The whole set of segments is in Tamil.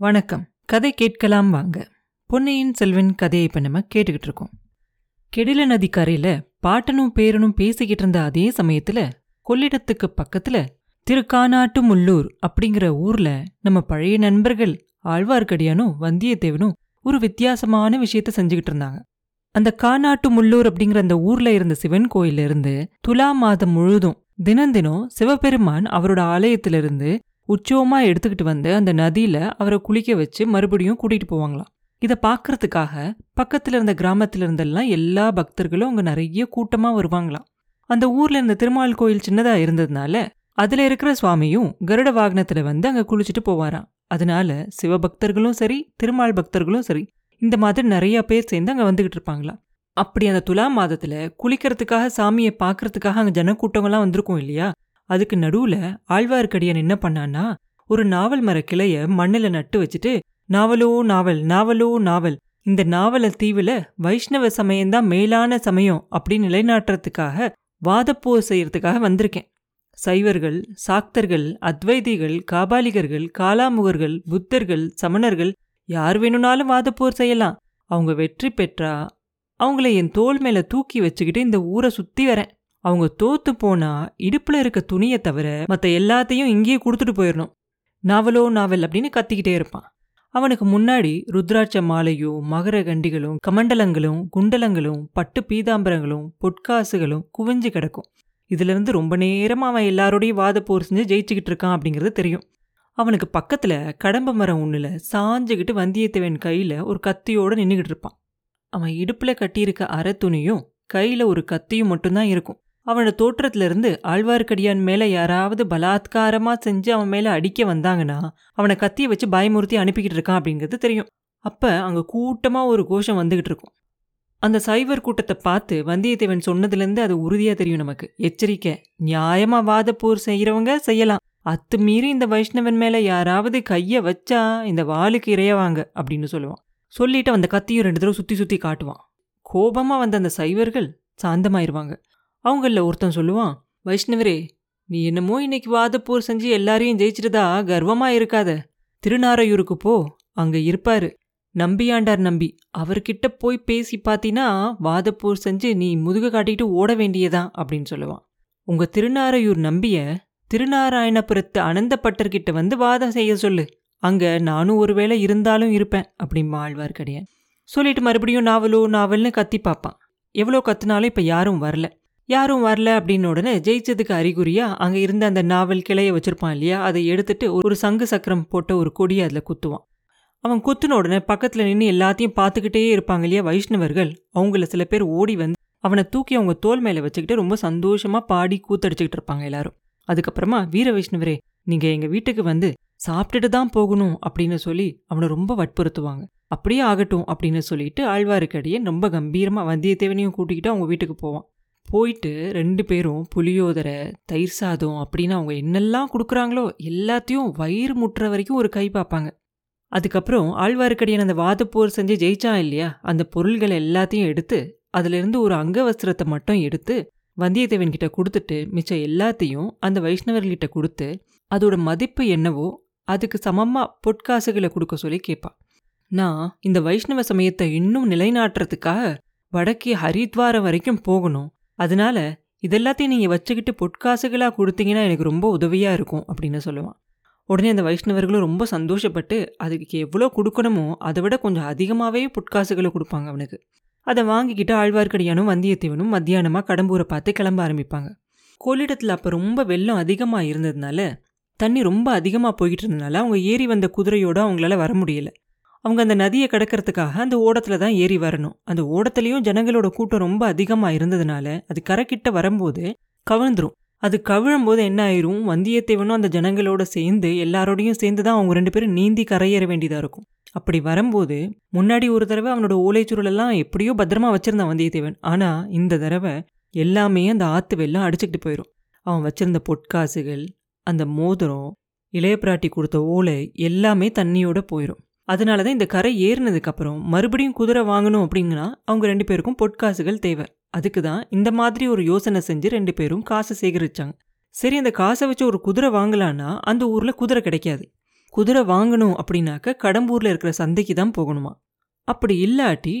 வணக்கம். கதை கேட்கலாம் வாங்க. பொன்னையின் செல்வன் கதையை இப்ப நம்ம கேட்டுக்கிட்டு இருக்கோம். கெடில நதி கரையில பாட்டனும் பேரனும் பேசிக்கிட்டு இருந்த அதே சமயத்துல கொள்ளிடத்துக்கு பக்கத்துல திருக்கானாட்டு முள்ளூர் அப்படிங்கிற ஊர்ல நம்ம பழைய நண்பர்கள் ஆழ்வார்க்கடியானும் வந்தியத்தேவனும் ஒரு வித்தியாசமான விஷயத்த செஞ்சுக்கிட்டு இருந்தாங்க. அந்த கானாட்டு முள்ளூர் அப்படிங்கிற அந்த ஊர்ல இருந்த சிவன் கோயில்ல இருந்து துலா மாதம் முழுதும் தினம் தினம் சிவபெருமான் அவரோட ஆலயத்திலிருந்து உச்சவமா எடுத்துக்கிட்டு வந்து அந்த நதியில அவரை குளிக்க வச்சு மறுபடியும் கூட்டிட்டு போவாங்களாம். இதை பார்க்கறதுக்காக பக்கத்துல இருந்த கிராமத்துல இருந்தெல்லாம் எல்லா பக்தர்களும் அங்க நிறைய கூட்டமா வருவாங்களாம். அந்த ஊர்ல இருந்த திருமால் கோயில் சின்னதா இருந்ததுனால அதுல இருக்கிற சுவாமியும் கருட வாகனத்துல வந்து அங்க குளிச்சுட்டு போவாராம். அதனால சிவபக்தர்களும் சரி திருமால் பக்தர்களும் சரி இந்த மாதிரி நிறைய பேர் சேர்ந்து அங்கே வந்துகிட்டு இருப்பாங்களாம். அப்படி அந்த துலா மாதத்துல குளிக்கிறதுக்காக சாமியை பார்க்கறதுக்காக அங்க ஜனக்கூட்டங்கள்லாம் வந்திருக்கும் இல்லையா? அதுக்கு நடுவுல ஆழ்வார்க்கடியான் என்ன பண்ணான்னா ஒரு நாவல் மர கிளைய மண்ணுல நட்டு வச்சுட்டு நாவலோ நாவல் நாவலோ நாவல் இந்த நாவல தீவுல வைஷ்ணவ சமயம்தான் மேலான சமயம் அப்படின்னு நிலைநாட்டுறதுக்காக வாதப்போர் செய்யறதுக்காக வந்திருக்கேன். சைவர்கள் சாக்தர்கள் அத்வைதிகள் காபாலிகர்கள் காலாமுகர்கள் புத்தர்கள் சமணர்கள் யார் வேணும்னாலும் வாதப்போர் செய்யலாம். அவங்க வெற்றி பெற்றா அவங்கள என் தோள் மேல தூக்கி வச்சுக்கிட்டு இந்த ஊரை சுத்தி வரேன். அவங்க தோத்து போனா இடுப்புல இருக்க துணியை தவிர மற்ற எல்லாத்தையும் இங்கேயே கொடுத்துட்டு போயிடணும் நாவலோ நாவல் அப்படின்னு கத்திக்கிட்டே இருப்பான். அவனுக்கு முன்னாடி ருத்ராட்ச மாலையும் மகர கண்டிகளும் கமண்டலங்களும் குண்டலங்களும் பட்டு பீதாம்பரங்களும் பொட்காசுகளும் குவிஞ்சு கிடக்கும். இதுல இருந்து ரொம்ப நேரமாக அவன் எல்லாரோடையும் வாத போர் செஞ்சு ஜெயிச்சுக்கிட்டு இருக்கான் அப்படிங்கிறது தெரியும். அவனுக்கு பக்கத்துல கடம்ப மரம் ஒன்றில் சாஞ்சுக்கிட்டு வந்தியத்தேவன் கையில ஒரு கத்தியோட நின்றுக்கிட்டு இருப்பான். அவன் இடுப்புல கட்டியிருக்க அரை துணியும் கையில் ஒரு கத்தியும் மட்டும்தான் இருக்கும். அவனோட தோற்றத்துல இருந்து ஆழ்வார்க்கடியான் மேல யாராவது பலாத்காரமா செஞ்சு அவன் மேல அடிக்க வந்தாங்கன்னா அவனை கத்தியை வச்சு பயமுறுத்தி அனுப்பிக்கிட்டு இருக்கான் அப்படிங்கிறது தெரியும். அப்ப அங்க கூட்டமா ஒரு கோஷம் வந்துகிட்டு இருக்கும். அந்த சைவர் கூட்டத்தை பார்த்து வந்தியத்தேவன் சொன்னதுலேருந்து அது உறுதியா தெரியும் நமக்கு. எச்சரிக்கை நியாயமா வாதப்போர் செய்யறவங்க செய்யலாம். அத்து மீறி இந்த வைஷ்ணவன் மேல யாராவது கைய வச்சா இந்த வாளுக்கு இறையவாங்க அப்படின்னு சொல்லுவான். சொல்லிட்டு அந்த கத்தியும் ரெண்டு தடவை சுற்றி சுற்றி காட்டுவான். கோபமா வந்த அந்த சைவர்கள் சாந்தமாயிருவாங்க. அவங்களில் ஒருத்தன் சொல்லுவான் வைஷ்ணவரே நீ என்னமோ இன்னைக்கு வாதப்போர் செஞ்சு எல்லாரையும் ஜெயிச்சிட்டதா கர்வமா இருக்காத. திருநாரையூருக்கு போ அங்க இருப்பாரு. நம்பியாண்டார் நம்பி அவர்கிட்ட போய் பேசி பார்த்தீன்னா வாதப்போர் செஞ்சு நீ முதுக காட்டிட்டு ஓட வேண்டியதா அப்படின்னு சொல்லுவான். உங்க திருநாரையூர் நம்பிய திருநாராயணபுரத்து அனந்தப்பட்டர்கிட்ட வந்து வாதம் செய்ய சொல்லு. அங்க நானும் ஒருவேளை இருந்தாலும் இருப்பேன் அப்படிம்பா ஆழ்வார்க்கடியான் சொல்லிட்டு மறுபடியும் நாவலோ நாவல்னு கத்தி பார்ப்பான் எவ்வளோ கத்துனாலும் இப்போ யாரும் வரல. யாரும் வரல அப்படின்னு உடனே ஜெயிச்சதுக்கு அறிகுறியாக அங்கே இருந்த அந்த நாவல் கிளைய வச்சுருப்பான் இல்லையா? அதை எடுத்துட்டு ஒரு சங்கு சக்கரம் போட்ட ஒரு கொடியை அதில் குத்துவான். அவன் குத்துன உடனே பக்கத்தில் நின்று எல்லாத்தையும் பார்த்துக்கிட்டே இருப்பாங்க இல்லையா வைஷ்ணவர்கள்? அவங்கள சில பேர் ஓடி வந்து அவனை தூக்கி அவங்க தோல் மேலே வச்சுக்கிட்டு ரொம்ப சந்தோஷமாக பாடி கூத்தடிச்சுக்கிட்டு இருப்பாங்க எல்லாரும். அதுக்கப்புறமா வீர வைஷ்ணவரே நீங்கள் எங்கள் வீட்டுக்கு வந்து சாப்பிட்டுட்டு தான் போகணும் அப்படின்னு சொல்லி அவனை ரொம்ப வற்புறுத்துவாங்க. அப்படியே ஆகட்டும் அப்படின்னு சொல்லிட்டு ஆழ்வாருக்கடியே ரொம்ப கம்பீரமாக வந்தியத்தேவனையும் கூட்டிக்கிட்டு அவங்க வீட்டுக்கு போவான். போயிட்டு ரெண்டு பேரும் புளியோதரை தயிர் சாதம் அப்படின்னு அவங்க என்னெல்லாம் கொடுக்குறாங்களோ எல்லாத்தையும் வயிறு முட்டுற வரைக்கும் ஒரு கை பார்ப்பாங்க. அதுக்கப்புறம் ஆழ்வாருக்கடியான் அந்த வாதப்போர் செஞ்சு ஜெயிச்சான் இல்லையா? அந்த பொருள்களை எல்லாத்தையும் எடுத்து அதிலிருந்து ஒரு அங்கவஸ்திரத்தை மட்டும் எடுத்து வந்தியத்தேவன் கிட்ட கொடுத்துட்டு மிச்சம் எல்லாத்தையும் அந்த வைஷ்ணவர்கிட்ட கொடுத்து அதோட மதிப்பு என்னவோ அதுக்கு சமமாக பொற்காசுகளை கொடுக்க சொல்லி கேட்பான் நான் இந்த வைஷ்ணவ சமயத்தை இன்னும் நிலைநாட்டுறதுக்காக வடக்கே ஹரித்வாரம் வரைக்கும் போகணும். அதனால இதெல்லாத்தையும் நீங்கள் வச்சுக்கிட்டு பொற்காசுகளாக கொடுத்தீங்கன்னா எனக்கு ரொம்ப உதவியாக இருக்கும் அப்படின்னு சொல்லுவான். உடனே அந்த வைஷ்ணவர்களும் ரொம்ப சந்தோஷப்பட்டு அதுக்கு எவ்வளோ கொடுக்கணுமோ அதை விட கொஞ்சம் அதிகமாகவே பொற்காசுகளை கொடுப்பாங்க அவனுக்கு. அதை வாங்கிக்கிட்டு ஆழ்வார்க்கடியானும் வந்தியத்தேவனும் மத்தியானமாக கடம்பூரை பார்த்து கிளம்ப ஆரம்பிப்பாங்க. கொள்ளிடத்தில் அப்போ ரொம்ப வெள்ளம் அதிகமாக இருந்ததுனால தண்ணி ரொம்ப அதிகமாக போய்கிட்டு இருந்ததுனால அவங்க ஏறி வந்த குதிரையோட அவங்களால வர முடியல. அவங்க அந்த நதியை கடக்கிறதுக்காக அந்த ஓடத்தில் தான் ஏறி வரணும். அந்த ஓடத்துலேயும் ஜனங்களோட கூட்டம் ரொம்ப அதிகமாக இருந்ததுனால அது கரைக்கிட்ட வரும்போது கவிழ்ந்துரும். அது கவிழும் போது என்ன ஆயிரும்? வந்தியத்தேவனும் அந்த ஜனங்களோட சேர்ந்து எல்லாரோடையும் சேர்ந்து தான் அவங்க ரெண்டு பேரும் நீந்தி கரையேற வேண்டியதாக இருக்கும். அப்படி வரும்போது முன்னாடி ஒரு தடவை அவனோட ஓலைச்சுருளெல்லாம் எப்படியோ பத்திரமா வச்சிருந்தான் வந்தியத்தேவன். ஆனால் இந்த தடவை எல்லாமே அந்த ஆத்து வெள்ளம் அடிச்சுக்கிட்டு போயிடும் அவன் வச்சிருந்த பொற்காசுகள் அந்த மோதிரம் இளைய பிராட்டி கொடுத்த ஓலை எல்லாமே தண்ணியோட போயிடும் அதனால தான் இந்த கரை ஏறினதுக்கப்புறம் மறுபடியும் குதிரை வாங்கணும் அப்படிங்கன்னா அவங்க ரெண்டு பேருக்கும் பொற்காசுகள் தேவை. அதுக்கு தான் இந்த மாதிரி ஒரு யோசனை செஞ்சு ரெண்டு பேரும் காசை சேகரிச்சாங்க. சரி அந்த காசை வச்சு ஒரு குதிரை வாங்கலான்னா அந்த ஊரில் குதிரை கிடைக்காது. குதிரை வாங்கணும் அப்படின்னாக்க கடம்பூரில் இருக்கிற சந்தைக்கு தான் போகணுமா? அப்படி இல்லாட்டி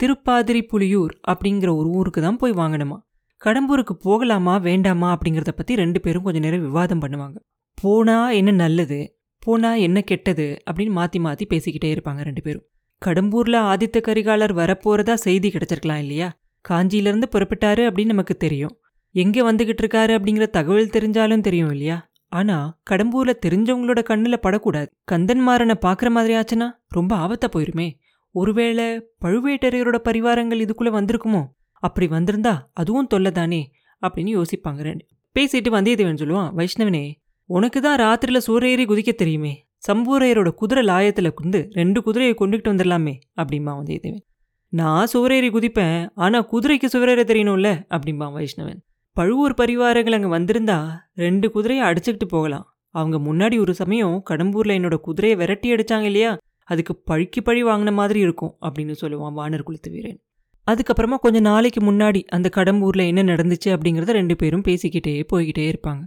திருப்பாதிரி புலியூர் அப்படிங்கிற ஒரு ஊருக்கு தான் போய் வாங்கணுமா? கடம்பூருக்கு போகலாமா வேண்டாமா அப்படிங்கிறத பற்றி ரெண்டு பேரும் கொஞ்சம் நேரம் விவாதம் பண்ணுவாங்க. போனால் என்ன நல்லது? போனா என்ன கெட்டது அப்படின்னு மாற்றி மாற்றி பேசிக்கிட்டே இருப்பாங்க ரெண்டு பேரும். கடம்பூர்ல ஆதித்த கரிகாலர் வரப்போறதா செய்தி கிடைச்சிருக்கலாம் இல்லையா? காஞ்சியிலேருந்து புறப்பட்டாரு அப்படின்னு நமக்கு தெரியும். எங்கே வந்துகிட்டு இருக்காரு அப்படிங்கிற தகவல் தெரிஞ்சாலும் தெரியும் இல்லையா? ஆனா கடம்பூர்ல தெரிஞ்சவங்களோட கண்ணுல படக்கூடாது. கந்தன்மாரனை பார்க்குற மாதிரி ஆச்சுன்னா ரொம்ப ஆபத்தா போயிருமே. ஒருவேளை பழுவேட்டரையரோட பரிவாரங்கள் இதுக்குள்ள வந்திருக்குமோ? அப்படி வந்திருந்தா அதுவும் தொல்லை தானே அப்படின்னு யோசிப்பாங்க ரெண்டு பேசிட்டு வந்தியத்தேவன் சொல்லுவான் வைஷ்ணவனே உனக்கு தான் ராத்திரியில் சூறையேறி குதிக்க தெரியுமே. சம்பூரையரோட குதிரை லாயத்தில் குந்து ரெண்டு குதிரையை கொண்டுகிட்டு வந்துடலாமே அப்படிமா வந்தியத்தேவன் நான் சுவரேறி குதிப்பேன் ஆனால் குதிரைக்கு சுவரேற தெரியணும்ல அப்படிம்பா வைஷ்ணவன். பழுவூர் பரிவாரங்கள் அங்கே வந்திருந்தா ரெண்டு குதிரையை அடிச்சுக்கிட்டு போகலாம். அவங்க முன்னாடி ஒரு சமயம் கடம்பூரில் என்னோட குதிரையை விரட்டி அடிச்சாங்க இல்லையா? அதுக்கு பழிக்கு பழி வாங்கின மாதிரி இருக்கும் அப்படின்னு சொல்லுவான் வானர் குளித்து வீரன். அதுக்கப்புறமா கொஞ்சம் நாளைக்கு முன்னாடி அந்த கடம்பூரில் என்ன நடந்துச்சு அப்படிங்கறத ரெண்டு பேரும் பேசிக்கிட்டே போய்கிட்டே இருப்பாங்க.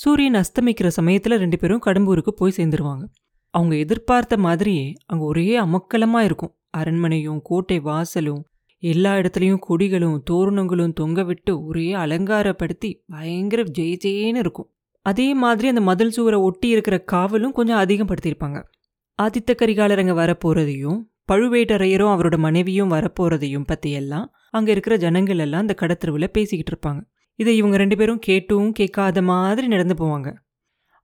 சூரியன் அஸ்தமிக்கிற சமயத்தில் ரெண்டு பேரும் கடம்பூருக்கு போய் சேர்ந்துருவாங்க. அவங்க எதிர்பார்த்த மாதிரியே அங்கே ஒரே அமக்கலமாக இருக்கும். அரண்மனையும் கோட்டை வாசலும் எல்லா இடத்துலையும் கொடிகளும் தோரணங்களும் தொங்க விட்டு ஒரே அலங்காரப்படுத்தி பயங்கர ஜெய ஜெயன்னு இருக்கும். அதே மாதிரி அந்த மதில் சுவரை ஒட்டி இருக்கிற காவலும் கொஞ்சம் அதிகப்படுத்தியிருப்பாங்க. ஆதித்த கரிகாலர் வரப்போகிறதையும் பழுவேட்டரையரும் அவரோட மனைவியும் வரப்போகிறதையும் பற்றியெல்லாம் அங்கே இருக்கிற ஜனங்கள் எல்லாம் அந்த கடத்திருவில் பேசிக்கிட்டு இருப்பாங்க. இதை இவங்க ரெண்டு பேரும் கேட்டும் கேட்காத மாதிரி நடந்து போவாங்க.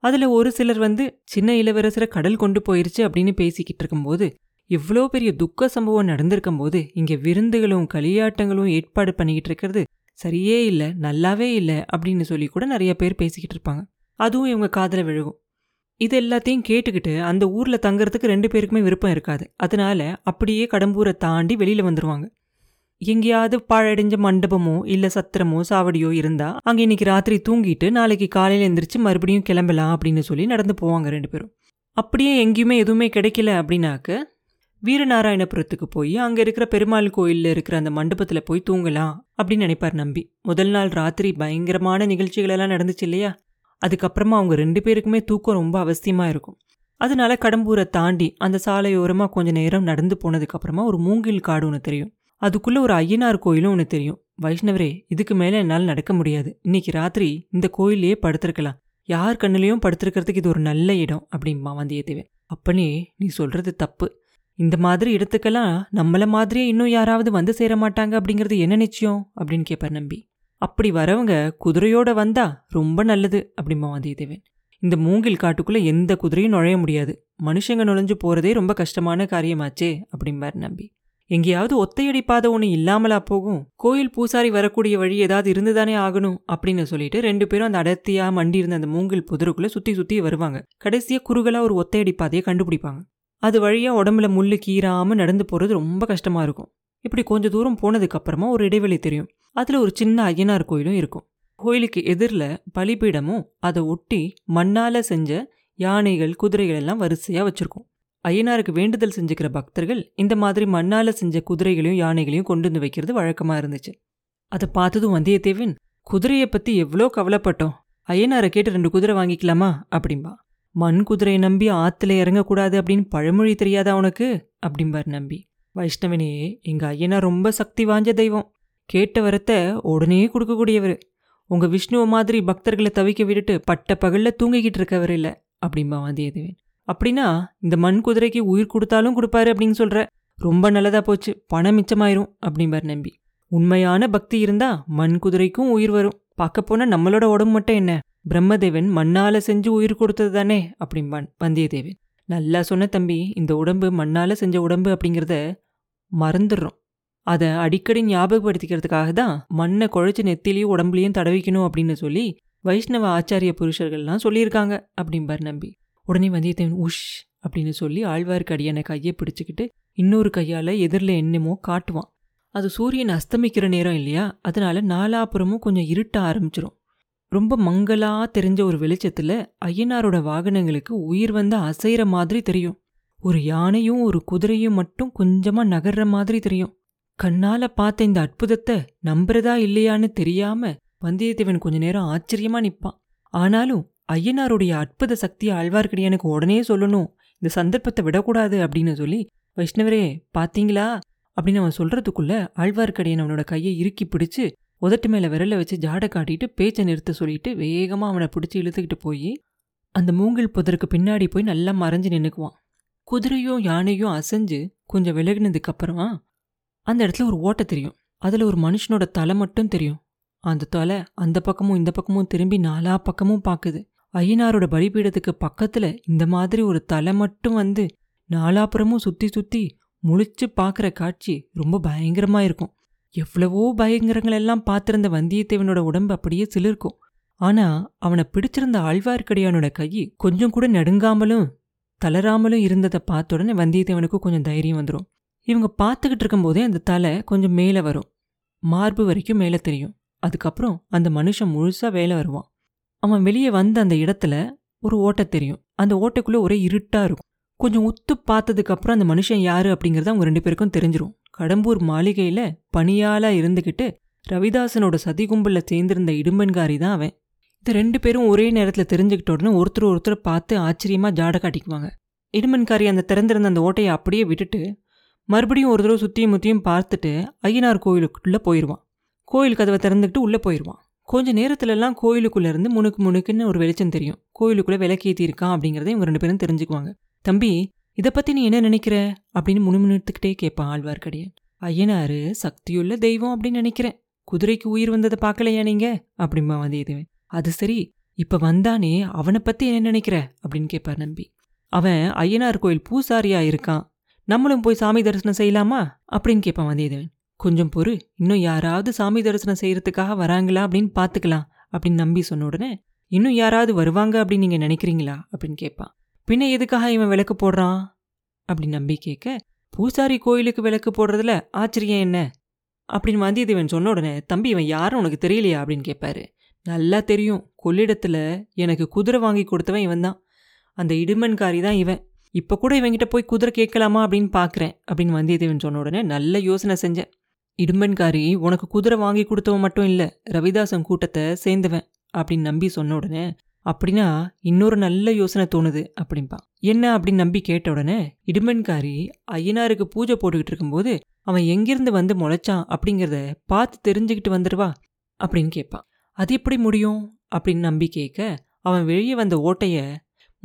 அதுல ஒரு சிலர் வந்து சின்ன இளவரசரை கடல் கொண்டு போயிருச்சு அப்படின்னு பேசிக்கிட்டு இருக்கும்போது இவ்வளோ பெரிய துக்க சம்பவம் நடந்திருக்கும் போது இங்க விருந்துகளும் களியாட்டங்களும் ஏற்பாடு பண்ணிக்கிட்டு இருக்கிறது சரியே இல்லை நல்லாவே இல்லை அப்படின்னு சொல்லி கூட நிறைய பேர் பேசிக்கிட்டு இருப்பாங்க. அதுவும் இவங்க காதில் விழுகும். இது எல்லாத்தையும் கேட்டுக்கிட்டு அந்த ஊர்ல தங்கறதுக்கு ரெண்டு பேருக்குமே விருப்பம் இருக்காது. அதனால அப்படியே கடம்பூரை தாண்டி வெளியில வந்துருவாங்க. எங்கேயாவது பாழடைஞ்ச மண்டபமோ இல்ல சத்திரமோ சாவடியோ இருந்தா அங்க இன்னைக்கு ராத்திரி தூங்கிட்டு நாளைக்கு காலையில எந்திரிச்சு மறுபடியும் கிளம்பலாம் அப்படின்னு சொல்லி நடந்து போவாங்க ரெண்டு பேரும். அப்படியே எங்கேயுமே எதுவுமே கிடைக்கல அப்படின்னாக்க வீரநாராயணபுரத்துக்கு போய் அங்க இருக்கிற பெருமாள் கோயில்ல இருக்கிற அந்த மண்டபத்துல போய் தூங்கலாம் அப்படின்னு நினைப்பார் நம்பி. முதல் நாள் ராத்திரி பயங்கரமான நிகழ்ச்சிகள் எல்லாம் நடந்துச்சு இல்லையா? அதுக்கப்புறமா அவங்க ரெண்டு பேருக்குமே தூக்கம் ரொம்ப அவசியமா இருக்கும். அதனால கடம்பூரை தாண்டி அந்த சாலையோரமாக கொஞ்ச நேரம் நடந்து போனதுக்கப்புறமா ஒரு மூங்கில் காடு ஒன்று தெரியும். அதுக்குள்ளே ஒரு ஐயனார் கோயிலும் ஒன்று தெரியும். வைஷ்ணவரே இதுக்கு மேலே என்னால் நடக்க முடியாது. இன்னைக்கு ராத்திரி இந்த கோயிலையே படுத்திருக்கலாம். யார் கண்ணிலையும் படுத்திருக்கிறதுக்கு இது ஒரு நல்ல இடம் அப்படிம்பா வந்தியத்தேவன் அப்பனே நீ சொல்றது தப்பு. இந்த மாதிரி இடத்துக்கெல்லாம் நம்மள மாதிரியே இன்னும் யாராவது வந்து சேர மாட்டாங்க அப்படிங்கிறது என்ன நிச்சயம்? அப்படின்னு கேட்பார் நம்பி. அப்படி வரவங்க குதிரையோட வந்தா ரொம்ப நல்லது அப்படிம்பா வந்தியத்தேவன் இந்த மூங்கில் காட்டுக்குள்ள எந்த குதிரையும் நுழைய முடியாது. மனுஷங்க நுழைஞ்சு போறதே ரொம்ப கஷ்டமான காரியமாச்சே அப்படிம்பார் நம்பி. எங்கேயாவது ஒத்தையடி பாதை ஒன்று இல்லாமலா போகும்? கோயில் பூசாரி வரக்கூடிய வழி ஏதாவது இருந்துதானே ஆகணும்? அப்படின்னு சொல்லிட்டு ரெண்டு பேரும் அந்த அடர்த்தியா மண்டி இருந்த அந்த மூங்கில் புதருக்குள்ள சுத்தி சுத்தி வருவாங்க. கடைசியா குறுகலா ஒரு ஒத்தையடி பாதையை கண்டுபிடிப்பாங்க. அது வழியா உடம்புல முள்ளு கீறாம நடந்து போறது ரொம்ப கஷ்டமா இருக்கும். இப்படி கொஞ்ச தூரம் போனதுக்கு அப்புறமா ஒரு இடைவெளி தெரியும். அதுல ஒரு சின்ன ஐயனார் கோயிலும் இருக்கும். கோயிலுக்கு எதிரில் பலிபீடமும் அதை ஒட்டி மண்ணால செஞ்ச யானைகள் குதிரைகள் எல்லாம் வரிசையா வச்சிருக்கும். ஐயனாருக்கு வேண்டுதல் செஞ்சுக்கிற பக்தர்கள் இந்த மாதிரி மண்ணால் செஞ்ச குதிரைகளையும் யானைகளையும் கொண்டு வந்து வைக்கிறது வழக்கமாக இருந்துச்சு. அதை பார்த்ததும் வந்தியத்தேவன் குதிரையை பற்றி எவ்வளோ கவலைப்பட்டோம். ஐயனாரை கேட்டு ரெண்டு குதிரை வாங்கிக்கலாமா? அப்படிம்பா. மண் குதிரையை நம்பி ஆற்றுல இறங்கக்கூடாது அப்படின்னு பழமொழி தெரியாதா உனக்கு? அப்படிம்பார் நம்பி. வைஷ்ணவனே எங்கள் ஐயனா ரொம்ப சக்தி வாஞ்ச தெய்வம். கேட்ட வரத்தை உடனே கொடுக்கக்கூடியவர். உங்கள் விஷ்ணுவை மாதிரி பக்தர்களை தவிக்க விட்டுட்டு பட்ட பகலில் தூங்கிக்கிட்டு இருக்கவர் இல்லை. அப்படிம்பா வந்தியத்தேவன். அப்படின்னா இந்த மண் குதிரைக்கு உயிர் கொடுத்தாலும் கொடுப்பாரு அப்படின்னு சொல்ற. ரொம்ப நல்லதா போச்சு. பணம் மிச்சமாயிரும் அப்படிம்பார் நம்பி. உண்மையான பக்தி இருந்தா மண் குதிரைக்கும் உயிர் வரும். பார்க்க போனா நம்மளோட உடம்பு மட்டும் என்ன? பிரம்மதேவன் மண்ணால செஞ்சு உயிர் கொடுத்தது தானே அப்படிம்பான் வந்தியத்தேவன். நல்லா சொன்ன தம்பி இந்த உடம்பு மண்ணால செஞ்ச உடம்பு அப்படிங்கிறத மறந்துடுறோம். அதை அடிக்கடி ஞாபகப்படுத்திக்கிறதுக்காக தான் மண்ணை குழைச்சி நெத்திலையும் உடம்புலையும் தடவிக்கணும் அப்படின்னு சொல்லி வைஷ்ணவ ஆச்சாரிய புருஷர்கள்லாம் சொல்லியிருக்காங்க அப்படிம்பார் நம்பி. உடனே வந்தியத்தேவன் உஷ் அப்படின்னு சொல்லி ஆழ்வார்க்கடியான கையை பிடிச்சிக்கிட்டு இன்னொரு கையால் எதிரில் என்னமோ காட்டுவான். அது சூரியன் அஸ்தமிக்கிற நேரம் இல்லையா? அதனால நாலாப்புறமும் கொஞ்சம் இருட்ட ஆரம்பிச்சிரும். ரொம்ப மங்களா தெரிஞ்ச ஒரு வெளிச்சத்தில் ஐயனாரோட வாகனங்களுக்கு உயிர் வந்து அசைகிற மாதிரி தெரியும். ஒரு யானையும் ஒரு குதிரையும் மட்டும் கொஞ்சமாக நகர்ற மாதிரி தெரியும். கண்ணால் பார்த்த இந்த அற்புதத்தை நம்புறதா இல்லையான்னு தெரியாம வந்தியத்தேவன் கொஞ்ச நேரம் ஆச்சரியமாக நிற்பான் ஆனாலும் ஐயனாருடைய அற்புத சக்தியை ஆழ்வார்க்கடியானுக்கு உடனே சொல்லணும். இந்த சந்தர்ப்பத்தை விடக்கூடாது அப்படின்னு சொல்லி வைஷ்ணவரே பாத்தீங்களா? அப்படின்னு அவன் சொல்றதுக்குள்ள ஆழ்வார்க்கடியான் அவனோட கையை இறுக்கி பிடிச்சு உதட்டு மேல விரல வச்சு ஜாடை காட்டிட்டு பேச்சை நிறுத்த சொல்லிட்டு வேகமா அவனை பிடிச்சி இழுத்துக்கிட்டு போய் அந்த மூங்கில் புதருக்கு பின்னாடி போய் நல்லா மறைஞ்சு நின்னுக்குவான். குதிரையும் யானையும் அசைஞ்சு கொஞ்சம் விலகினதுக்கு அப்புறமா அந்த இடத்துல ஒரு ஓட்டை தெரியும். அதுல ஒரு மனுஷனோட தலை மட்டும் தெரியும். அந்த தலை அந்த பக்கமும் இந்த பக்கமும் திரும்பி நாலா பக்கமும் பார்க்குது ஐயனாரோட பலிபீடத்துக்கு பக்கத்துல இந்த மாதிரி ஒரு தலை மட்டும் வந்து நாலாப்புறமும் சுத்தி சுத்தி முழிச்சு பார்க்குற காட்சி ரொம்ப பயங்கரமா இருக்கும். எவ்வளவோ பயங்கரங்கள் எல்லாம் பார்த்திருந்த வந்தியத்தேவனோட உடம்பு அப்படியே சிலிர்க்கும். ஆனா அவனை பிடிச்சிருந்த ஆழ்வார்க்கடியானோட கை கொஞ்சம் கூட நடுங்காமலும் தளராமலும் இருந்ததை பார்த்த உடனே வந்தியத்தேவனுக்கு கொஞ்சம் தைரியம் வந்துடும் இவங்க பார்த்துக்கிட்டு இருக்கும்போதே அந்த தலை கொஞ்சம் மேலே வரும். மார்பு வரைக்கும் மேலே தெரியும். அதுக்கப்புறம் அந்த மனுஷன் முழுசா வேலை வருவான். அவன் வெளியே வந்த அந்த இடத்துல ஒரு ஓட்டை தெரியும். அந்த ஓட்டைக்குள்ளே ஒரே இருட்டாக இருக்கும். கொஞ்சம் உத்து பார்த்ததுக்கு அப்புறம் அந்த மனுஷன் யாரு அப்படிங்கறது அவங்க ரெண்டு பேருக்கும் தெரிஞ்சிரும். கடம்பூர் மாளிகையில பணியாளா இருந்துகிட்டு ரவிதாசனோட சதி கும்பலில் சேர்ந்திருந்த இடும்பன்காரி தான் அவன். இது ரெண்டு பேரும் ஒரே நேரத்தில் தெரிஞ்சுக்கிட்ட உடனே ஒருத்தர் ஒருத்தர் பார்த்து ஆச்சரியமா ஜாட காட்டிக்குவாங்க. இடுமன்காரி அந்த திறந்திருந்த அந்த ஓட்டையை அப்படியே விட்டுட்டு மறுபடியும் ஒரு தடவை சுத்தியும் முத்தியும் பார்த்துட்டு ஐயனார் கோயிலுக்குள்ள போயிடுவான் கோயில் கதவை திறந்துக்கிட்டு உள்ளே போயிடுவான் கொஞ்ச நேரத்துலலாம் கோயிலுக்குள்ள இருந்து முணுக்கு முணுக்குன்னு ஒரு வெளிச்சம் தெரியும். கோயிலுக்குள்ள விளக்கேத்தி இருக்கான் இவங்க ரெண்டு பேரும் தெரிஞ்சுக்குவாங்க. தம்பி இதை பத்தி நீ என்ன நினைக்கிற? அப்படின்னு முணுமுணுத்துக்கிட்டே கேட்பான் ஆழ்வார்க்கடியான். ஐயனாரு சக்தியுள்ள தெய்வம் அப்படின்னு நினைக்கிறேன். குதிரைக்கு உயிர் வந்ததை பார்க்கலையா நீங்க? அப்படிம்பா வந்தியத்தேவன். அது சரி இப்ப வந்தானே அவனை பத்தி என்ன நினைக்கிற? அப்படின்னு கேட்பார் நம்பி. அவன் ஐயனார் கோயில் பூசாரியா இருக்கான். நம்மளும் போய் சாமி தரிசனம் செய்யலாமா? அப்படின்னு கேட்பான் வந்தியத்தேவன். கொஞ்சம் பொறு இன்னும் யாராவது சாமி தரிசனம் செய்யறதுக்காக வராங்களா அப்படின்னு பார்த்துக்கலாம் அப்படின்னு நம்பி சொன்ன உடனே இன்னும் யாராவது வருவாங்க அப்படின்னு நீங்கள் நினைக்கிறீங்களா? அப்படின்னு கேட்பான். பின்ன எதுக்காக இவன் விளக்கு போடுறான்? அப்படின்னு நம்பி கேட்க பூசாரி கோயிலுக்கு விளக்கு போடுறதுல ஆச்சரியம் என்ன? அப்படின்னு வந்தியத்தேவன் சொன்ன உடனே தம்பி இவன் யாரும் உனக்கு தெரியலையா? அப்படின்னு கேட்பாரு. நல்லா தெரியும். கொள்ளிடத்தில் எனக்கு குதிரை வாங்கி கொடுத்தவன் இவன் தான். அந்த இடுமன்காரி தான் இவன். இப்போ கூட இவங்கிட்ட போய் குதிரை கேட்கலாமா? அப்படின்னு பார்க்குறேன் அப்படின்னு வந்தியத்தேவன் சொன்ன உடனே நல்ல யோசனை செஞ்சேன். இடும்பன்காரி உனக்கு குதிரை வாங்கி கொடுத்தவன் மட்டும் இல்லை ரவிதாசன் கூட்டத்தை சேர்ந்தவன் அப்படின்னு நம்பி சொன்ன உடனே அப்படின்னா இன்னொரு நல்ல யோசனை தோணுது அப்படின்பா என்ன? அப்படின்னு நம்பி கேட்ட உடனே இடும்பன்காரி ஐயனாருக்கு பூஜை போட்டுக்கிட்டு இருக்கும்போது அவன் எங்கிருந்து வந்து முளைச்சான் அப்படிங்கிறத பார்த்து தெரிஞ்சுக்கிட்டு வந்துடுவா அப்படின்னு கேட்பான் அது எப்படி முடியும்? அப்படின்னு நம்பி கேட்க அவன் வெளியே வந்த ஓட்டைய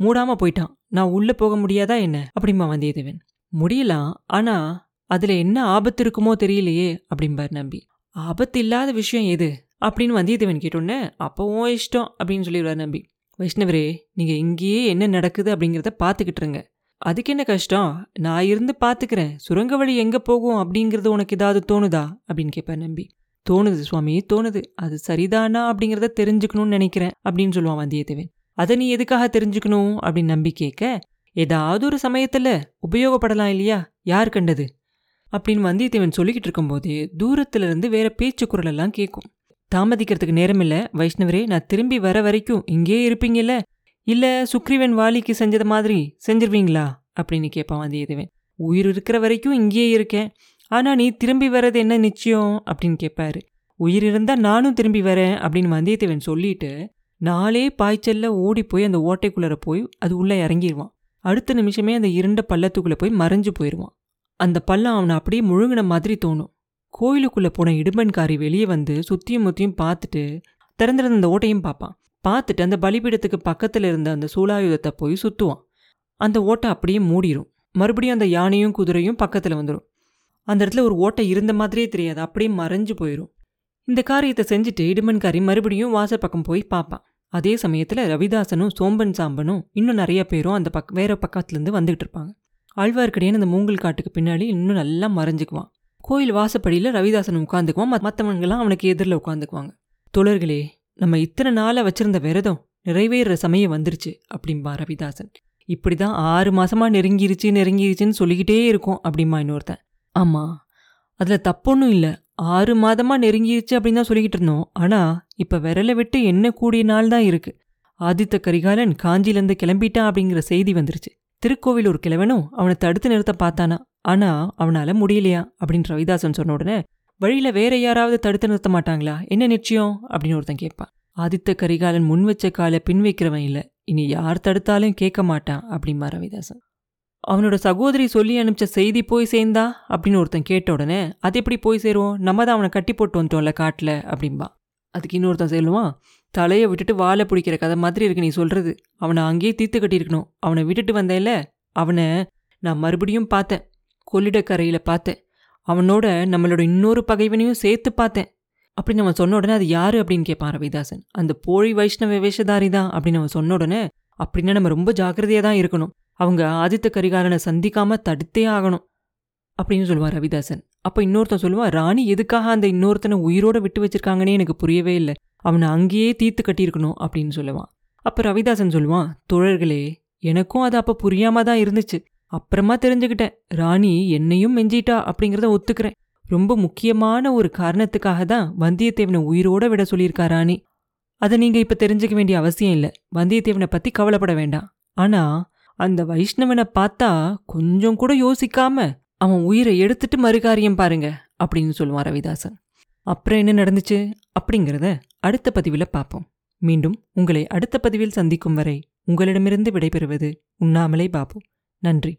மூடாமல் போயிட்டான். நான் உள்ளே போக முடியாதா என்ன? அப்படிமா வந்தியத்தேவன். முடியலாம். ஆனால் அதில் என்ன ஆபத்து இருக்குமோ தெரியலையே அப்படிம்பார் நம்பி. ஆபத்து இல்லாத விஷயம் எது? அப்படின்னு வந்தியத்தேவன் கேட்டோன்னே அப்போவும் இஷ்டம் அப்படின்னு சொல்லிடுவார் நம்பி. வைஷ்ணவரே நீங்கள் இங்கேயே என்ன நடக்குது அப்படிங்கிறத பார்த்துக்கிட்டு இருங்க அதுக்கு என்ன கஷ்டம்? நான் இருந்து பார்த்துக்கிறேன். சுரங்க வழி எங்கே போகும் அப்படிங்கிறது உனக்கு ஏதாவது தோணுதா? அப்படின்னு கேட்பார் நம்பி. தோணுது சுவாமி தோணுது. அது சரிதானா அப்படிங்கிறத தெரிஞ்சுக்கணும்னு நினைக்கிறேன் அப்படின்னு சொல்லுவான் வந்தியத்தேவன். அதை நீ எதுக்காக தெரிஞ்சுக்கணும்? அப்படின்னு நம்பி கேட்க ஏதாவது ஒரு சமயத்துல உபயோகப்படலாம் இல்லையா? யார் கண்டது? அப்படின்னு வந்தியத்தேவன் சொல்லிக்கிட்டு இருக்கும்போதே தூரத்துல இருந்து வேற பேச்சு குரல் எல்லாம் கேட்கும் தாமதிக்கிறதுக்கு நேரமில்ல. வைஷ்ணவரே நான் திரும்பி வர வரைக்கும் இங்கேயே இருப்பீங்கல்ல? இல்ல சுக்ரீவன் வாலிக்கு செஞ்சது மாதிரி செஞ்சிருவீங்களா? அப்படின்னு கேட்பான் வந்தியத்தேவன். உயிர் இருக்கிற வரைக்கும் இங்கேயே இருக்கேன். ஆனா நீ திரும்பி வர்றது என்ன நிச்சயம்? அப்படின்னு கேட்பாரு உயிர் இருந்தா நானும் திரும்பி வரேன் அப்படின்னு வந்தியத்தேவன் சொல்லிட்டு நாளே பாய்ச்சல்ல ஓடி போய் அந்த ஓட்டைக்குள்ளர போய் அது உள்ள இறங்கிடுவான் அடுத்த நிமிஷமே அந்த இருண்ட பள்ளத்துக்குள்ள போய் மறைஞ்சு போயிடுவான் அந்த பள்ளம் அவனை அப்படியே முழுங்கின மாதிரி தோணும். கோயிலுக்குள்ளே போன இடும்பன்காரி வெளியே வந்து சுத்தியும் முத்தியும் பார்த்துட்டு திறந்திருந்த அந்த ஓட்டையும் பார்ப்பான். பார்த்துட்டு அந்த பலிபீடத்துக்கு பக்கத்தில் இருந்த அந்த சூலாயுதத்தை போய் சுற்றுவான் அந்த ஓட்டை அப்படியே மூடிடும் மறுபடியும் அந்த யானையும் குதிரையும் பக்கத்தில் வந்துடும் அந்த இடத்துல ஒரு ஓட்டை இருந்த மாதிரியே தெரியாது. அப்படியே மறைஞ்சு போயிடும் இந்த காரியத்தை செஞ்சுட்டு இடுமன்காரி மறுபடியும் வாசல் பக்கம் போய் பார்ப்பான். அதே சமயத்தில் ரவிதாசனும் சோம்பன் சாம்பனும் இன்னும் நிறைய பேரும் அந்த பக் வேற பக்கத்துலேருந்து வந்துகிட்டு இருப்பாங்க. ஆழ்வார்க்கடியான் அந்த மூங்கல் காட்டுக்கு பின்னாடி இன்னும் நல்லா மறைஞ்சுக்குவான். கோயில் வாசப்படியில் ரவிதாசன் உட்காந்துக்குவான் மற்றவங்களாம் அவனுக்கு எதிரில் உட்காந்துக்குவாங்க தோழர்களே நம்ம இத்தனை நாளாக வச்சிருந்த விரதம் நிறைவேற சமயம் வந்துருச்சு அப்படிம்பா ரவிதாசன். இப்படி தான் ஆறு மாதமாக நெருங்கிருச்சு நெருங்கிருச்சுன்னு சொல்லிக்கிட்டே இருக்கும் அப்படிம்பா இன்னொருத்தன். ஆமாம் அதில் தப்பொன்னும் இல்லை. ஆறு மாதமாக நெருங்கிருச்சு அப்படின்னு தான் சொல்லிக்கிட்டு இருந்தோம். ஆனால் இப்போ விரலை விட்டு என்ன கூடிய நாள் தான் இருக்குது ஆதித்த கரிகாலன் காஞ்சிலேருந்து கிளம்பிட்டான் அப்படிங்கிற செய்தி வந்துருச்சு. திருக்கோவிலூர் கிழவனும் அவனை தடுத்து நிறுத்த பார்த்தானா? ஆனா அவனால முடியலையா? அப்படின்னு ரவிதாசன் சொன்ன உடனே வழியில வேற யாராவது தடுத்து நிறுத்த மாட்டாங்களா? என்ன நிச்சயம்? அப்படின்னு ஒருத்தன் கேட்பான். ஆதித்த கரிகாலன் முன் வச்ச காலை பின் வைக்கிறவன் இல்ல. இனி யார் தடுத்தாலும் கேட்க மாட்டான் அப்படிம்பா ரவிதாசன். அவனோட சகோதரி சொல்லி அனுப்பிச்ச செய்தி போய் சேர்ந்தா? அப்படின்னு ஒருத்தன் கேட்ட உடனே அது எப்படி போய் சேருவோம்? நம்ம தான் அவனை கட்டி போட்டு வந்துட்டோம்ல காட்டில் அப்படின்பா அதுக்கு இன்னொருத்தன் சொல்லுவான் தலையை விட்டுட்டு வாழை பிடிக்கிற கதை மாதிரி இருக்கு நீ சொல்றது. அவனை அங்கேயே தீர்த்து கட்டியிருக்கணும். அவனை விட்டுட்டு வந்தேன்ல அவனை நான் மறுபடியும் பார்த்தேன். கொள்ளிடக்கரையில் பார்த்தேன். அவனோட நம்மளோட இன்னொரு பகைவனையும் சேர்த்து பார்த்தேன். அப்படின்னு அவன் சொன்ன உடனே அது யாரு? அப்படின்னு கேட்பான் ரவிதாசன். அந்த போழி வைஷ்ணவ வேஷதாரி தான். அப்படின்னு அவன் சொன்ன உடனே அப்படின்னா நம்ம ரொம்ப ஜாக்கிரதையாக தான் இருக்கணும். அவங்க ஆதித்த கரிகாலனை சந்திக்காம தடுத்தே ஆகணும். அப்படின்னு சொல்லுவார் ரவிதாசன். அப்போ இன்னொருத்தன் சொல்லுவான் ராணி எதுக்காக அந்த இன்னொருத்தனை உயிரோட விட்டு வச்சிருக்காங்கன்னே எனக்கு புரியவே இல்லை. அவனை அங்கேயே தீர்த்து கட்டியிருக்கணும் அப்படின்னு சொல்லுவான். அப்போ ரவிதாசன் சொல்லுவான் தோழர்களே எனக்கும் அது அப்போ புரியாம தான் இருந்துச்சு. அப்புறமா தெரிஞ்சுக்கிட்டேன். ராணி என்னையும் மெஞ்சிட்டா அப்படிங்கிறத ஒத்துக்கிறேன். ரொம்ப முக்கியமான ஒரு காரணத்துக்காக தான் வந்தியத்தேவனை உயிரோட விட சொல்லியிருக்கா ராணி. அதை நீங்க இப்ப தெரிஞ்சுக்க வேண்டிய அவசியம் இல்லை. வந்தியத்தேவனை பத்தி கவலைப்பட வேண்டாம். ஆனா அந்த வைஷ்ணவனை பார்த்தா கொஞ்சம் கூட யோசிக்காம அவன் உயிரை எடுத்துட்டு மறுகாரியம் பாருங்க அப்படின்னு சொல்லுவான் ரவிதாசன். அப்புறம் என்ன நடந்துச்சு? அப்படிங்கிறத அடுத்த பதிவில் பார்ப்போம். மீண்டும் உங்களை அடுத்த பதிவில் சந்திக்கும் வரை உங்களிடமிருந்து விடைபெறுவது உண்ணாமலே பாபு. நன்றி.